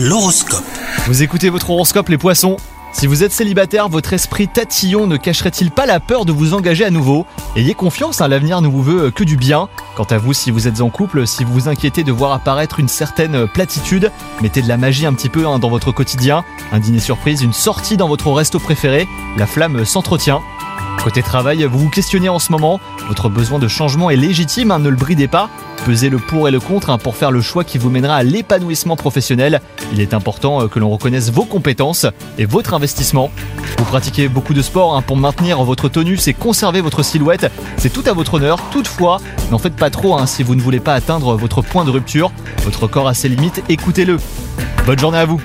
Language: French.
L'horoscope. Vous écoutez votre horoscope les poissons Si vous êtes célibataire, votre esprit tatillon ne cacherait-il pas la peur de vous engager à nouveau? Ayez confiance, hein, l'avenir ne vous veut que du bien. Quant à vous, si vous êtes en couple, si vous vous inquiétez de voir apparaître une certaine platitude, mettez de la magie un petit peu hein, dans votre quotidien. Un dîner surprise, une sortie dans votre resto préféré, la flamme s'entretient. Côté travail, vous vous questionnez en ce moment, votre besoin de changement est légitime, hein, ne le bridez pas. Pesez le pour et le contre hein, pour faire le choix qui vous mènera à l'épanouissement professionnel. Il est important euh, que l'on reconnaisse vos compétences et votre investissement. Vous pratiquez beaucoup de sport hein, pour maintenir votre tonus et conserver votre silhouette. C'est tout à votre honneur. Toutefois, n'en faites pas trop si vous ne voulez pas atteindre votre point de rupture. Votre corps a ses limites, écoutez-le. Bonne journée à vous